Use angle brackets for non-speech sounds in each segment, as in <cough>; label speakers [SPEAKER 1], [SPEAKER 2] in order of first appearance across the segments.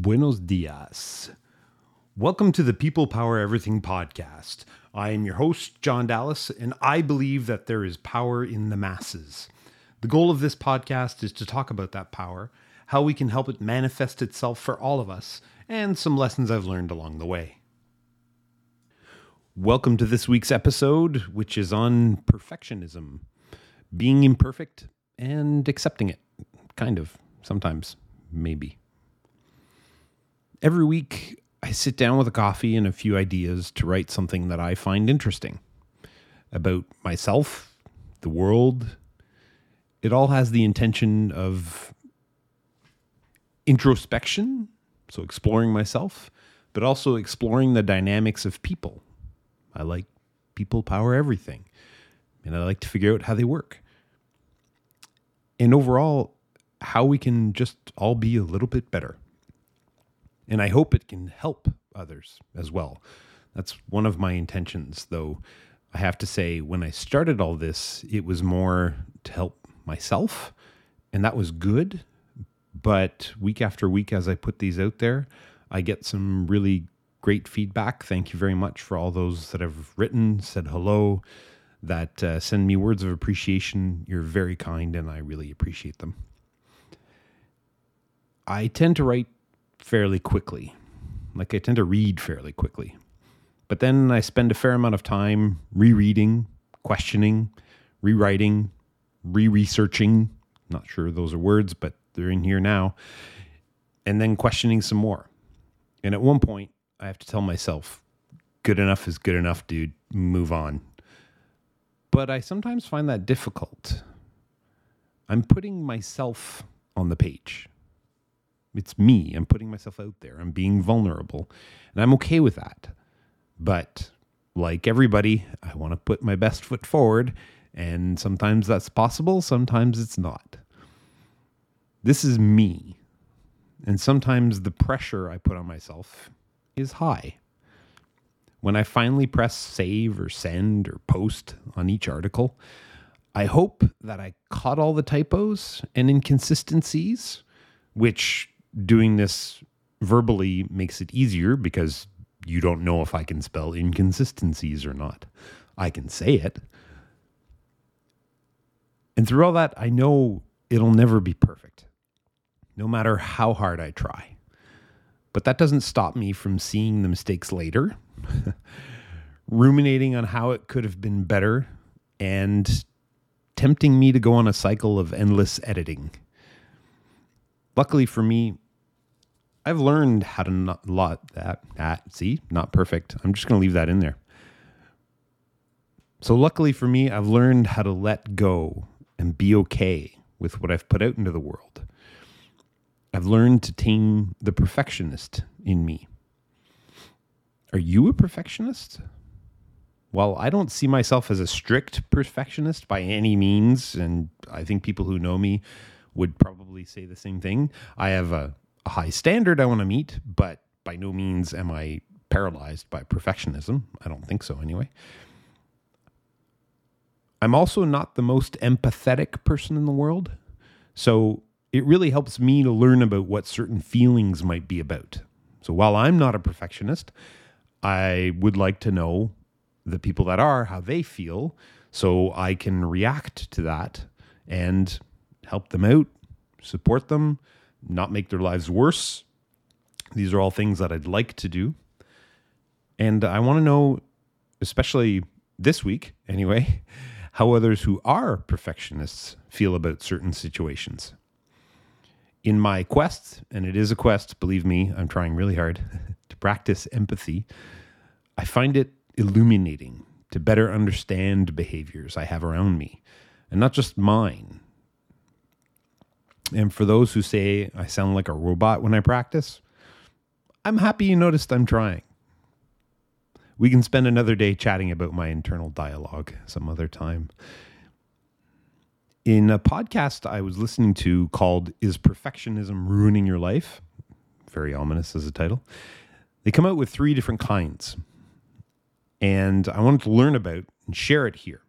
[SPEAKER 1] Buenos dias. Welcome to the People Power Everything podcast. I am your host, John Dallas, and I believe that there is power in the masses. The goal of this podcast is to talk about that power, how we can help it manifest itself for all of us, and some lessons I've learned along the way. Welcome to this week's episode, which is on perfectionism being imperfect and accepting it. Kind of, sometimes, maybe. Every week, I sit down with a coffee and a few ideas to write something that I find interesting about myself, the world. It all has the intention of introspection, so exploring myself, but also exploring the dynamics of people. I like people power everything, and I like to figure out how they work. And overall, how we can just all be a little bit better. And I hope it can help others as well. That's one of my intentions, though I have to say, when I started all this, it was more to help myself, and that was good. But week after week, as I put these out there, I get some really great feedback. Thank you very much for all those that have written, said hello, that uh, send me words of appreciation. You're very kind, and I really appreciate them. I tend to write fairly quickly. Like I tend to read fairly quickly. But then I spend a fair amount of time rereading, questioning, rewriting, re researching. Not sure those are words, but they're in here now. And then questioning some more. And at one point, I have to tell myself, good enough is good enough, dude. Move on. But I sometimes find that difficult. I'm putting myself on the page. It's me. I'm putting myself out there. I'm being vulnerable. And I'm okay with that. But like everybody, I want to put my best foot forward. And sometimes that's possible, sometimes it's not. This is me. And sometimes the pressure I put on myself is high. When I finally press save or send or post on each article, I hope that I caught all the typos and inconsistencies, which doing this verbally makes it easier because you don't know if I can spell inconsistencies or not. I can say it. And through all that, I know it'll never be perfect, no matter how hard I try. But that doesn't stop me from seeing the mistakes later, <laughs> ruminating on how it could have been better, and tempting me to go on a cycle of endless editing. Luckily for me, I've learned how to not lot that that see not perfect. I'm just going to leave that in there. So luckily for me, I've learned how to let go and be okay with what I've put out into the world. I've learned to tame the perfectionist in me. Are you a perfectionist? Well, I don't see myself as a strict perfectionist by any means, and I think people who know me would probably say the same thing. I have a, a high standard I want to meet, but by no means am I paralyzed by perfectionism. I don't think so, anyway. I'm also not the most empathetic person in the world. So it really helps me to learn about what certain feelings might be about. So while I'm not a perfectionist, I would like to know the people that are, how they feel, so I can react to that and help them out, support them, not make their lives worse. These are all things that I'd like to do. And I want to know, especially this week anyway, <laughs> how others who are perfectionists feel about certain situations. In my quest, and it is a quest, believe me, I'm trying really hard <laughs> to practice empathy, I find it illuminating to better understand behaviors I have around me, and not just mine, and for those who say I sound like a robot when I practice, I'm happy you noticed I'm trying. We can spend another day chatting about my internal dialogue some other time. In a podcast I was listening to called Is Perfectionism Ruining Your Life? Very ominous as a title. They come out with three different kinds. And I wanted to learn about and share it here.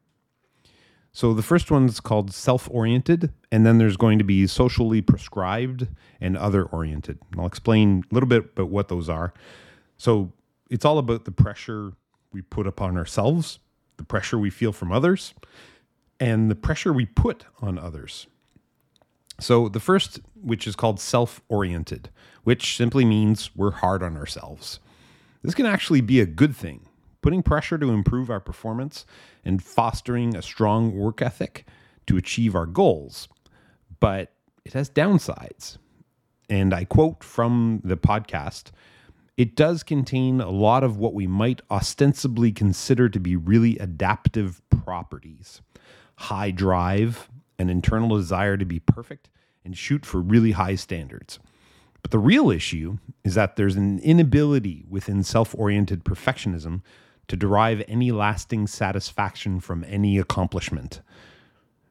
[SPEAKER 1] So the first one's called self oriented, and then there's going to be socially prescribed and other oriented. I'll explain a little bit about what those are. So it's all about the pressure we put upon ourselves, the pressure we feel from others, and the pressure we put on others. So the first, which is called self oriented, which simply means we're hard on ourselves. This can actually be a good thing putting pressure to improve our performance and fostering a strong work ethic to achieve our goals. But it has downsides. And I quote from the podcast it does contain a lot of what we might ostensibly consider to be really adaptive properties high drive, an internal desire to be perfect, and shoot for really high standards. But the real issue is that there's an inability within self oriented perfectionism to derive any lasting satisfaction from any accomplishment.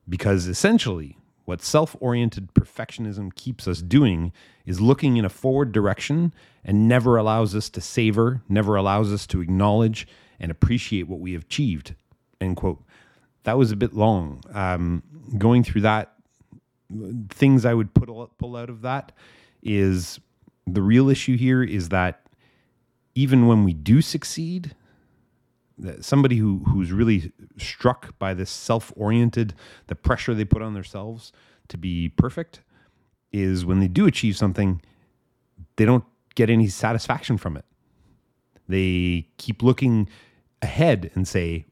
[SPEAKER 1] Because essentially, what self oriented perfectionism keeps us doing is looking in a forward direction and never allows us to savor, never allows us to acknowledge and appreciate what we have achieved. End quote. That was a bit long. Um, going through that, things I would put pull out of that is the real issue here is that even when we do succeed, somebody who who's really struck by this self-oriented the pressure they put on themselves to be perfect is when they do achieve something they don't get any satisfaction from it. They keep looking ahead and say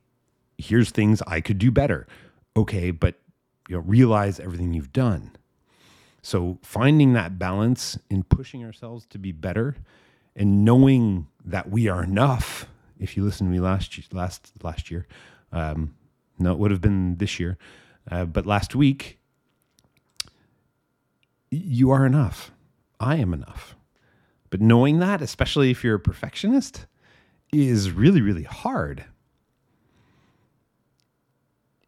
[SPEAKER 1] here's things i could do better. Okay but you know realize everything you've done. So finding that balance in pushing ourselves to be better and knowing that we are enough if you listened to me last last last year, um, no, it would have been this year, uh, but last week, you are enough. I am enough. But knowing that, especially if you're a perfectionist, is really really hard.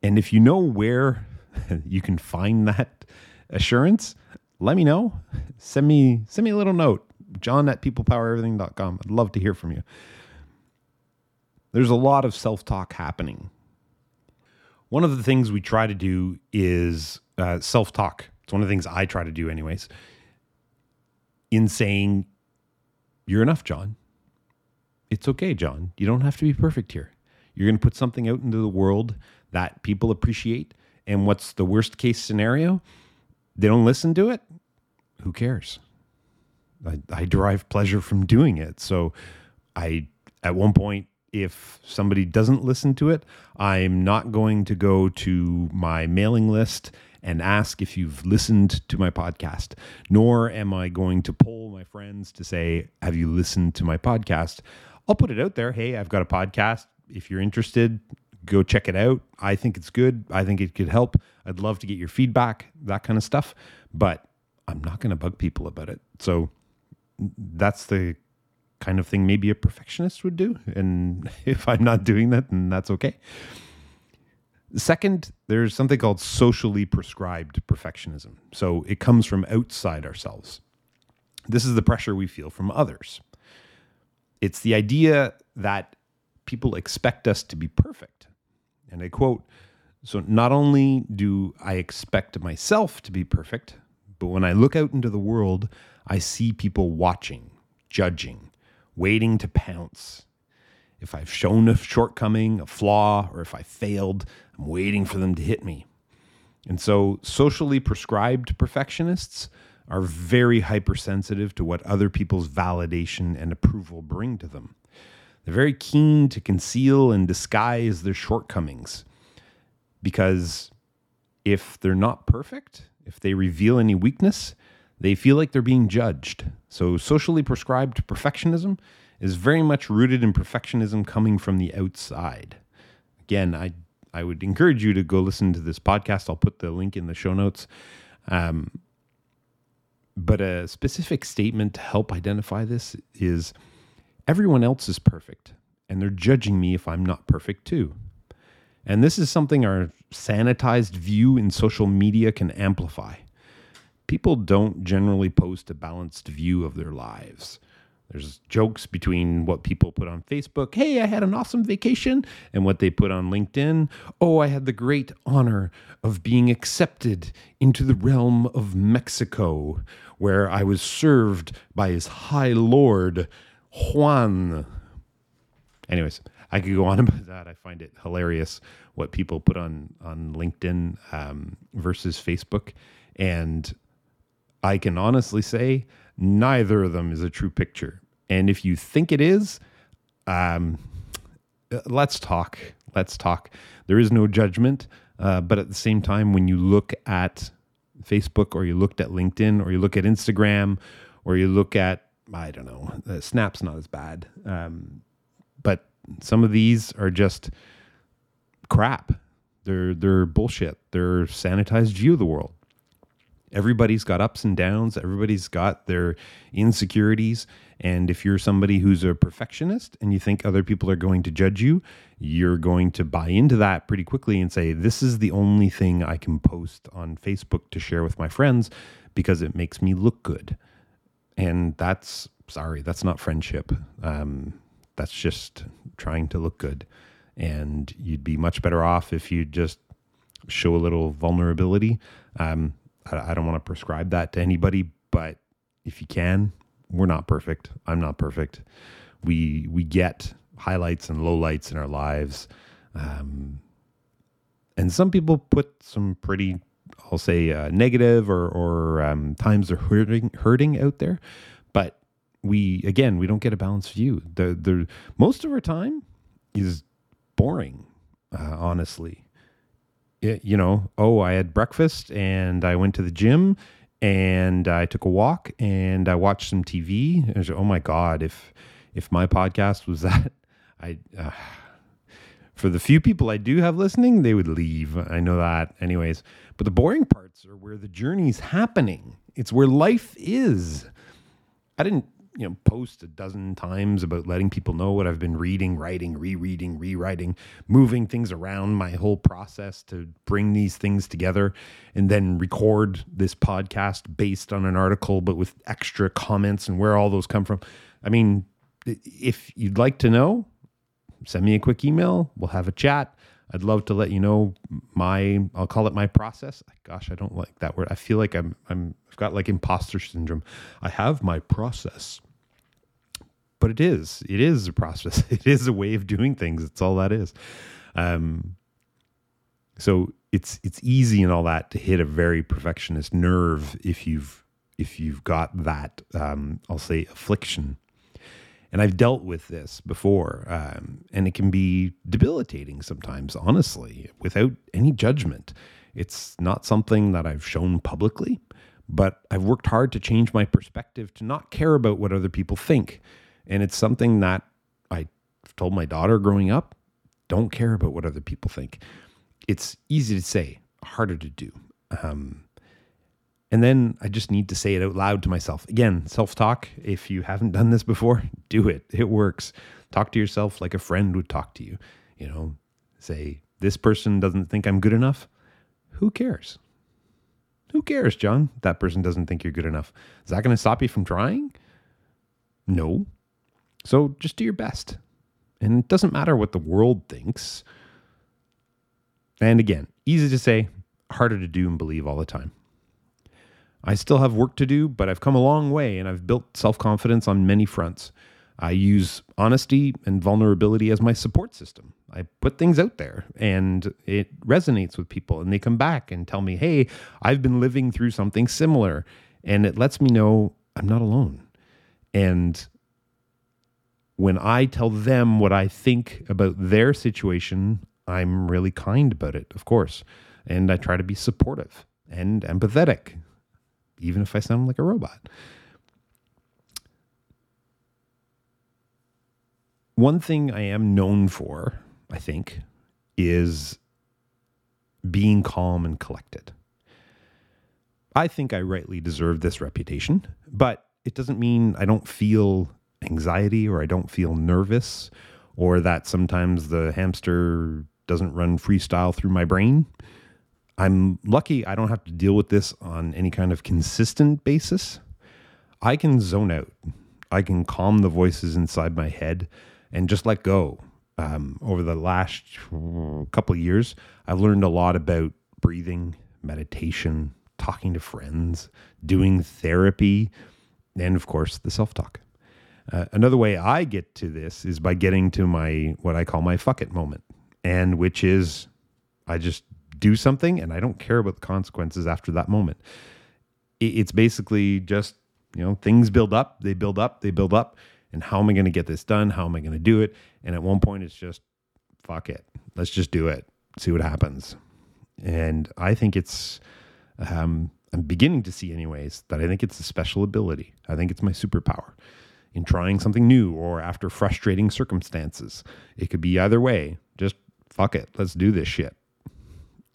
[SPEAKER 1] And if you know where <laughs> you can find that assurance, let me know. Send me send me a little note. John at peoplepowereverything.com. I'd love to hear from you. There's a lot of self talk happening. One of the things we try to do is uh, self talk. It's one of the things I try to do, anyways, in saying, You're enough, John. It's okay, John. You don't have to be perfect here. You're going to put something out into the world that people appreciate. And what's the worst case scenario? They don't listen to it. Who cares? I, I derive pleasure from doing it. So I, at one point, if somebody doesn't listen to it, I'm not going to go to my mailing list and ask if you've listened to my podcast, nor am I going to poll my friends to say, Have you listened to my podcast? I'll put it out there. Hey, I've got a podcast. If you're interested, go check it out. I think it's good. I think it could help. I'd love to get your feedback, that kind of stuff. But I'm not going to bug people about it. So that's the kind of thing maybe a perfectionist would do. And <laughs> if I'm not doing that, then that's okay. Second, there's something called socially prescribed perfectionism. So it comes from outside ourselves. This is the pressure we feel from others. It's the idea that people expect us to be perfect. And I quote So not only do I expect myself to be perfect, but when I look out into the world, I see people watching, judging, waiting to pounce. If I've shown a shortcoming, a flaw, or if I failed, I'm waiting for them to hit me. And so, socially prescribed perfectionists are very hypersensitive to what other people's validation and approval bring to them. They're very keen to conceal and disguise their shortcomings because if they're not perfect, if they reveal any weakness, they feel like they're being judged. So, socially prescribed perfectionism is very much rooted in perfectionism coming from the outside. Again, I I would encourage you to go listen to this podcast. I'll put the link in the show notes. Um, but a specific statement to help identify this is everyone else is perfect, and they're judging me if I'm not perfect too. And this is something our sanitized view in social media can amplify people don't generally post a balanced view of their lives. There's jokes between what people put on Facebook, hey, I had an awesome vacation, and what they put on LinkedIn, oh, I had the great honor of being accepted into the realm of Mexico, where I was served by his high lord, Juan. Anyways, I could go on <laughs> about that. I find it hilarious what people put on on LinkedIn um, versus Facebook, and I can honestly say neither of them is a true picture. And if you think it is, um, let's talk. Let's talk. There is no judgment, uh, but at the same time, when you look at Facebook or you looked at LinkedIn or you look at Instagram or you look at I don't know, uh, Snap's not as bad, um, but some of these are just crap. They're they're bullshit. They're sanitized view of the world. Everybody's got ups and downs. Everybody's got their insecurities. And if you're somebody who's a perfectionist and you think other people are going to judge you, you're going to buy into that pretty quickly and say, This is the only thing I can post on Facebook to share with my friends because it makes me look good. And that's, sorry, that's not friendship. Um, that's just trying to look good. And you'd be much better off if you just show a little vulnerability. Um, I, don't want to prescribe that to anybody, but if you can, we're not perfect. I'm not perfect. We we get highlights and lowlights in our lives, um, and some people put some pretty, I'll say, uh, negative or or um, times they're hurting hurting out there. But we again, we don't get a balanced view. The the most of our time is boring, uh, honestly it, you know, oh, I had breakfast and I went to the gym and I took a walk and I watched some TV. Was, oh my God, if if my podcast was <laughs> that, I uh, for the few people I do have listening, they would leave. I know that, anyways. But the boring parts are where the journey's happening. It's where life is. I didn't you know post a dozen times about letting people know what I've been reading, writing, rereading, rewriting, moving things around my whole process to bring these things together and then record this podcast based on an article but with extra comments and where all those come from. I mean, if you'd like to know, send me a quick email, we'll have a chat. I'd love to let you know my I'll call it my process. Gosh, I don't like that word. I feel like I'm I'm I've got like imposter syndrome. I have my process but it is it is a process <laughs> it is a way of doing things. It's all that is. Um, so it's it's easy and all that to hit a very perfectionist nerve if you've if you've got that um, i'll say affliction. And i've dealt with this before um, and it can be debilitating sometimes honestly without any judgment. It's not something that i've shown publicly but i've worked hard to change my perspective to not care about what other people think and it's something that I told my daughter growing up don't care about what other people think. It's easy to say, harder to do. Um, and then I just need to say it out loud to myself. Again, self talk. If you haven't done this before, <laughs> do it. It works. Talk to yourself like a friend would talk to you. You know, say, this person doesn't think I'm good enough. Who cares? Who cares, John? That person doesn't think you're good enough. Is that going to stop you from trying? No. So just do your best. And it doesn't matter what the world thinks. And again, easy to say, harder to do and believe all the time. I still have work to do, but I've come a long way and I've built self confidence on many fronts. I use honesty and vulnerability as my support system. I put things out there and it resonates with people, and they come back and tell me, hey, I've been living through something similar. And it lets me know I'm not alone. And when I tell them what I think about their situation, I'm really kind about it, of course. And I try to be supportive and empathetic, even if I sound like a robot. One thing I am known for, I think, is being calm and collected. I think I rightly deserve this reputation, but it doesn't mean I don't feel anxiety or I don't feel nervous or that sometimes the hamster doesn't run freestyle through my brain. I'm lucky I don't have to deal with this on any kind of consistent basis. I can zone out. I can calm the voices inside my head and just let go. Um, over the last couple of years, I've learned a lot about breathing, meditation, talking to friends, doing therapy, and of course, the self talk. Uh, another way I get to this is by getting to my what I call my fuck it moment, and which is I just do something and I don't care about the consequences after that moment. It's basically just, you know, things build up, they build up, they build up. And how am I going to get this done? How am I going to do it? And at one point, it's just, fuck it. Let's just do it, see what happens. And I think it's, um, I'm beginning to see, anyways, that I think it's a special ability. I think it's my superpower in trying something new or after frustrating circumstances. It could be either way. Just fuck it. Let's do this shit.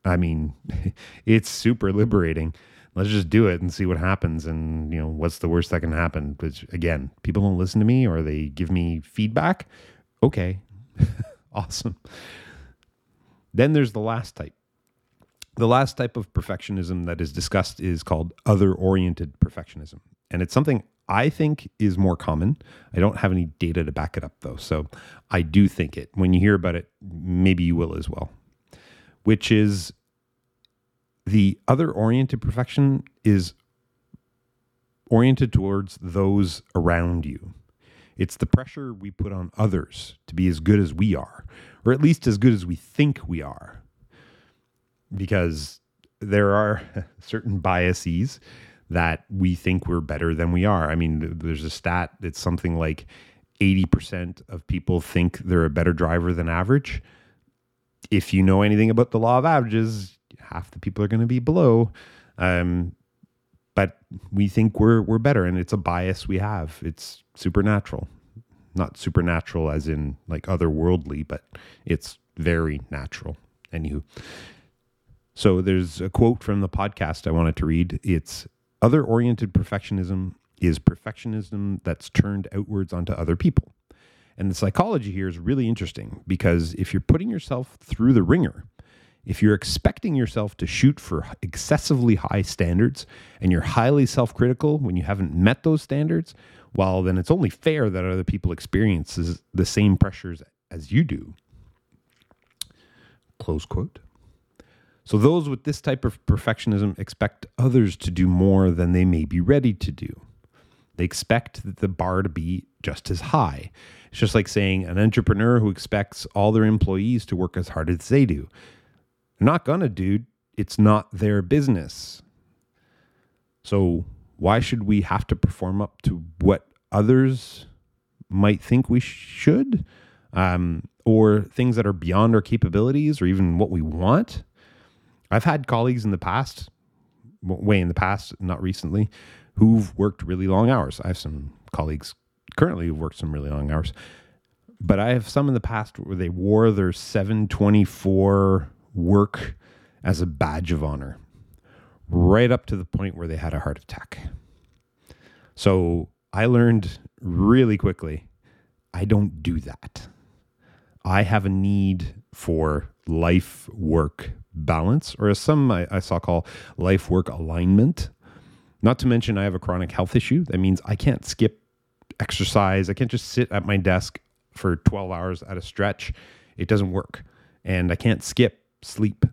[SPEAKER 1] I mean, <laughs> it's super liberating. Let's just do it and see what happens. And, you know, what's the worst that can happen? Which, again, people don't listen to me or they give me feedback. Okay. <laughs> awesome. Then there's the last type. The last type of perfectionism that is discussed is called other oriented perfectionism. And it's something I think is more common. I don't have any data to back it up though. So I do think it. When you hear about it, maybe you will as well which is the other oriented perfection is oriented towards those around you. It's the pressure we put on others to be as good as we are, or at least as good as we think we are. Because there are <laughs> certain biases that we think we're better than we are. I mean, there's a stat that's something like 80% of people think they're a better driver than average if you know anything about the law of averages, half the people are going to be below. Um, but we think we're we're better, and it's a bias we have. It's supernatural, not supernatural as in like otherworldly, but it's very natural. Anywho, so there's a quote from the podcast I wanted to read. It's other oriented perfectionism is perfectionism that's turned outwards onto other people. And the psychology here is really interesting because if you're putting yourself through the wringer, if you're expecting yourself to shoot for excessively high standards and you're highly self critical when you haven't met those standards, well, then it's only fair that other people experience the same pressures as you do. Close quote. So, those with this type of perfectionism expect others to do more than they may be ready to do. They expect the bar to be just as high. It's just like saying an entrepreneur who expects all their employees to work as hard as they do. They're not gonna, dude. It's not their business. So why should we have to perform up to what others might think we should? Um, or things that are beyond our capabilities or even what we want? I've had colleagues in the past, way in the past, not recently, who've worked really long hours. I have some colleagues currently who've worked some really long hours. But I have some in the past where they wore their 724 work as a badge of honor, right up to the point where they had a heart attack. So I learned really quickly I don't do that. I have a need for life work balance, or as some I, I saw call life work alignment. Not to mention, I have a chronic health issue. That means I can't skip exercise. I can't just sit at my desk for 12 hours at a stretch. It doesn't work. And I can't skip sleep.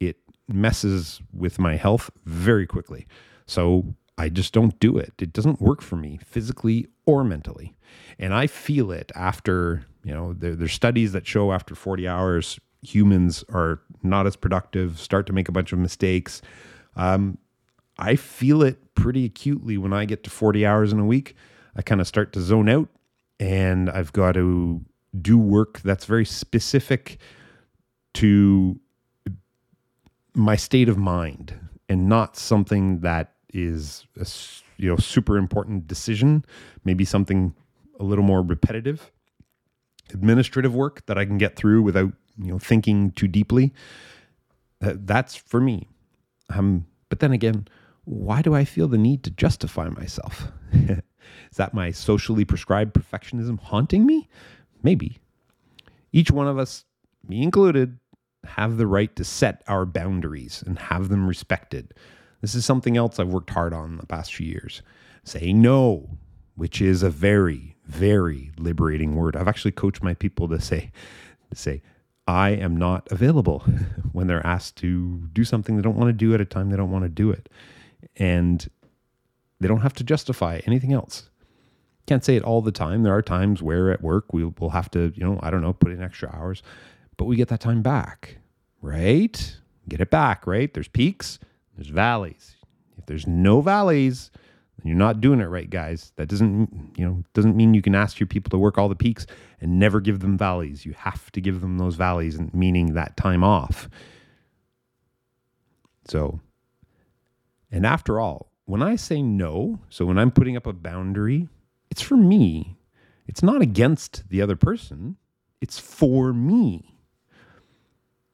[SPEAKER 1] It messes with my health very quickly. So I just don't do it. It doesn't work for me physically or mentally. And I feel it after, you know, there, there's studies that show after 40 hours, humans are not as productive, start to make a bunch of mistakes. Um, I feel it pretty acutely when I get to 40 hours in a week. I kind of start to zone out and I've got to do work that's very specific to my state of mind and not something that is a you know super important decision maybe something a little more repetitive administrative work that I can get through without you know thinking too deeply that's for me um but then again why do I feel the need to justify myself <laughs> Is that my socially prescribed perfectionism haunting me? Maybe. Each one of us, me included, have the right to set our boundaries and have them respected. This is something else I've worked hard on the past few years. Saying no which is a very, very liberating word. I've actually coached my people to say, to say, I am not available <laughs> when they're asked to do something they don't want to do at a time they don't want to do it. And they don't have to justify anything else. Can't say it all the time. There are times where at work we will have to, you know, I don't know, put in extra hours, but we get that time back, right? Get it back, right? There's peaks, there's valleys. If there's no valleys, you're not doing it right, guys. That doesn't, you know, doesn't mean you can ask your people to work all the peaks and never give them valleys. You have to give them those valleys, and meaning that time off. So, and after all, when I say no, so when I'm putting up a boundary, it's for me. It's not against the other person. It's for me.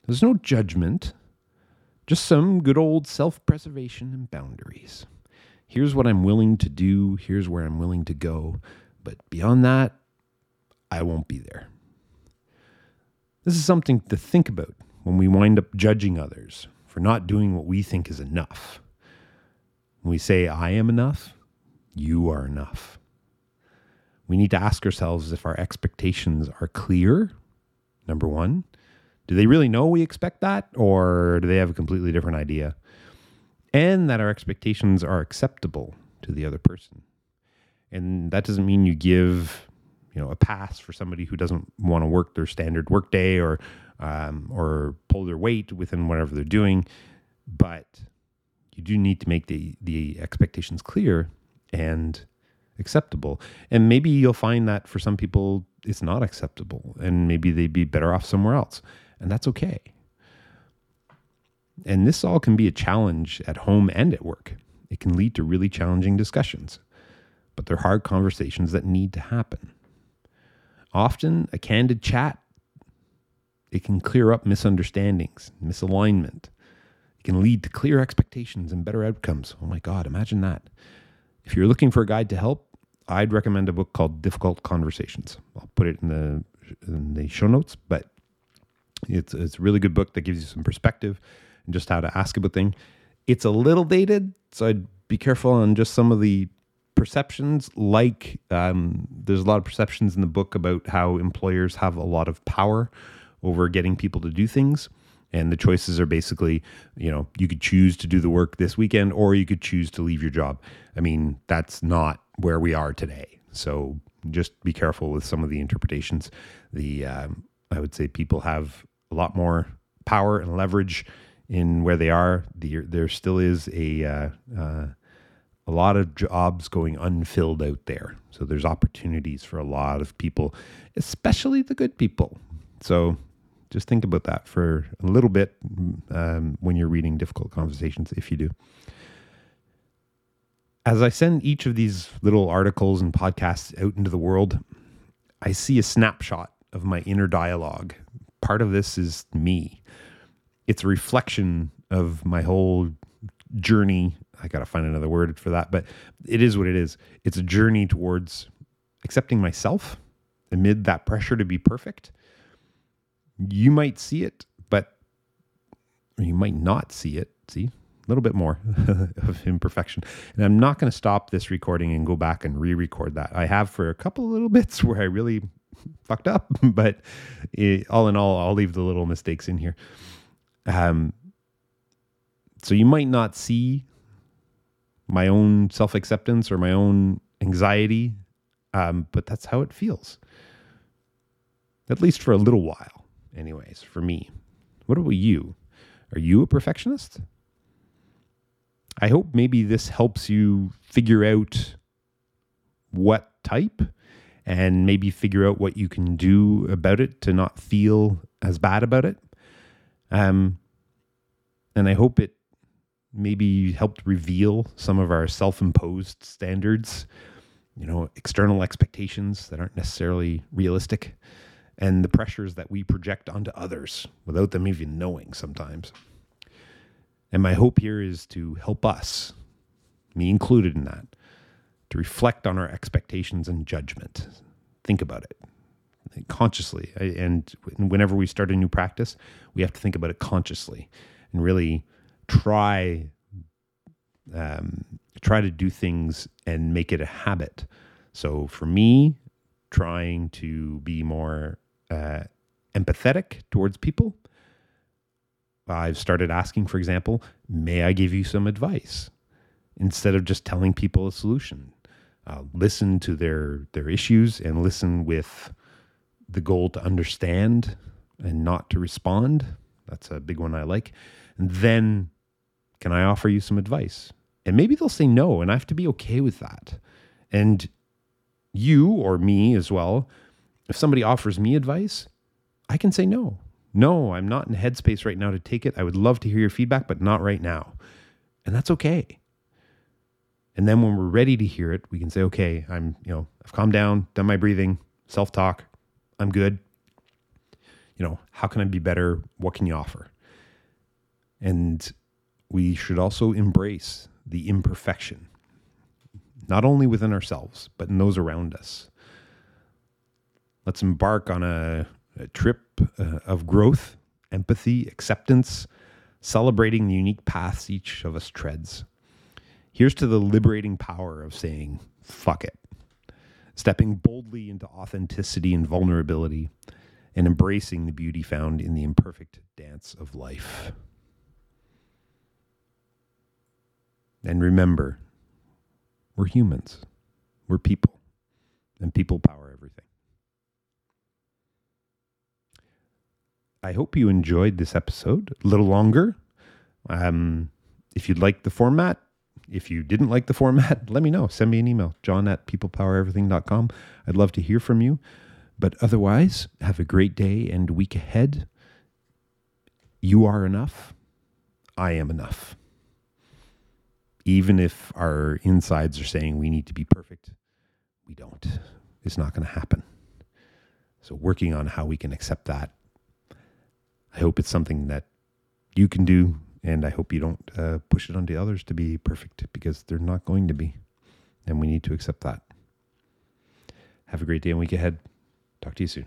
[SPEAKER 1] There's no judgment, just some good old self preservation and boundaries. Here's what I'm willing to do, here's where I'm willing to go. But beyond that, I won't be there. This is something to think about when we wind up judging others for not doing what we think is enough. When we say, I am enough, you are enough. We need to ask ourselves if our expectations are clear, number one. Do they really know we expect that, or do they have a completely different idea? And that our expectations are acceptable to the other person. And that doesn't mean you give, you know, a pass for somebody who doesn't want to work their standard workday or um, or pull their weight within whatever they're doing, but you do need to make the the expectations clear and acceptable. And maybe you'll find that for some people it's not acceptable and maybe they'd be better off somewhere else. And that's okay. And this all can be a challenge at home and at work. It can lead to really challenging discussions, but they're hard conversations that need to happen. Often, a candid chat it can clear up misunderstandings, misalignment, it can lead to clear expectations and better outcomes. Oh my God, imagine that. If you're looking for a guide to help, I'd recommend a book called Difficult Conversations. I'll put it in the in the show notes, but it's it's a really good book that gives you some perspective and just how to ask about things. It's a little dated, so I'd be careful on just some of the perceptions. Like um, there's a lot of perceptions in the book about how employers have a lot of power over getting people to do things and the choices are basically you know you could choose to do the work this weekend or you could choose to leave your job i mean that's not where we are today so just be careful with some of the interpretations the um, i would say people have a lot more power and leverage in where they are the, there still is a uh, uh, a lot of jobs going unfilled out there so there's opportunities for a lot of people especially the good people so just think about that for a little bit um, when you're reading difficult conversations, if you do. As I send each of these little articles and podcasts out into the world, I see a snapshot of my inner dialogue. Part of this is me. It's a reflection of my whole journey. I got to find another word for that, but it is what it is. It's a journey towards accepting myself amid that pressure to be perfect you might see it, but you might not see it. See, a little bit more <laughs> of imperfection. And I'm not going to stop this recording and go back and re record that. I have for a couple little <laughs> bits where I really <laughs> fucked up, but it, all in all, I'll leave the little mistakes in here. Um, so you might not see my own self acceptance or my own anxiety, um, but that's how it feels, at least for a little while anyways, for me. What about you? Are you a perfectionist? I hope maybe this helps you figure out what type and maybe figure out what you can do about it to not feel as bad about it. Um, and I hope it maybe helped reveal some of our self imposed standards, you know, external expectations that aren't necessarily realistic and the pressures that we project onto others without them even knowing sometimes. And my hope here is to help us, me included in that, to reflect on our expectations and judgment. Think about it consciously. And whenever we start a new practice, we have to think about it consciously and really try um, try to do things and make it a habit So for me, trying to be more uh, empathetic towards people, I've started asking, for example, may I give you some advice? Instead of just telling people a solution. Uh, listen to their their issues and listen with the goal to understand and not to respond. That's a big one I like. And then, can I offer you some advice? And maybe they'll say no, and I have to be okay with that. And you or me as well, if somebody offers me advice, I can say no. No, I'm not in headspace right now to take it. I would love to hear your feedback, but not right now. And that's okay. And then when we're ready to hear it, we can say, okay, I'm, you know, I've calmed down, done my breathing, self talk, I'm good. You know, how can I be better? What can you offer? And we should also embrace the imperfection, not only within ourselves, but in those around us. Let's embark on a, a trip uh, of growth, empathy, acceptance, celebrating the unique paths each of us treads. Here's to the liberating power of saying, fuck it, stepping boldly into authenticity and vulnerability, and embracing the beauty found in the imperfect dance of life. And remember, we're humans, we're people, and people power everything. I hope you enjoyed this episode a little longer. Um, if you'd like the format, if you didn't like the format, <laughs> let me know. Send me an email, john at peoplepowereverything.com. I'd love to hear from you. But otherwise, have a great day and week ahead. You are enough. I am enough. Even if our insides are saying we need to be perfect, we don't. It's not going to happen. So, working on how we can accept that. I hope it's something that you can do and I hope you don't uh, push it onto others to be perfect because they're not going to be. And we need to accept that. Have a great day and week ahead. Talk to you soon.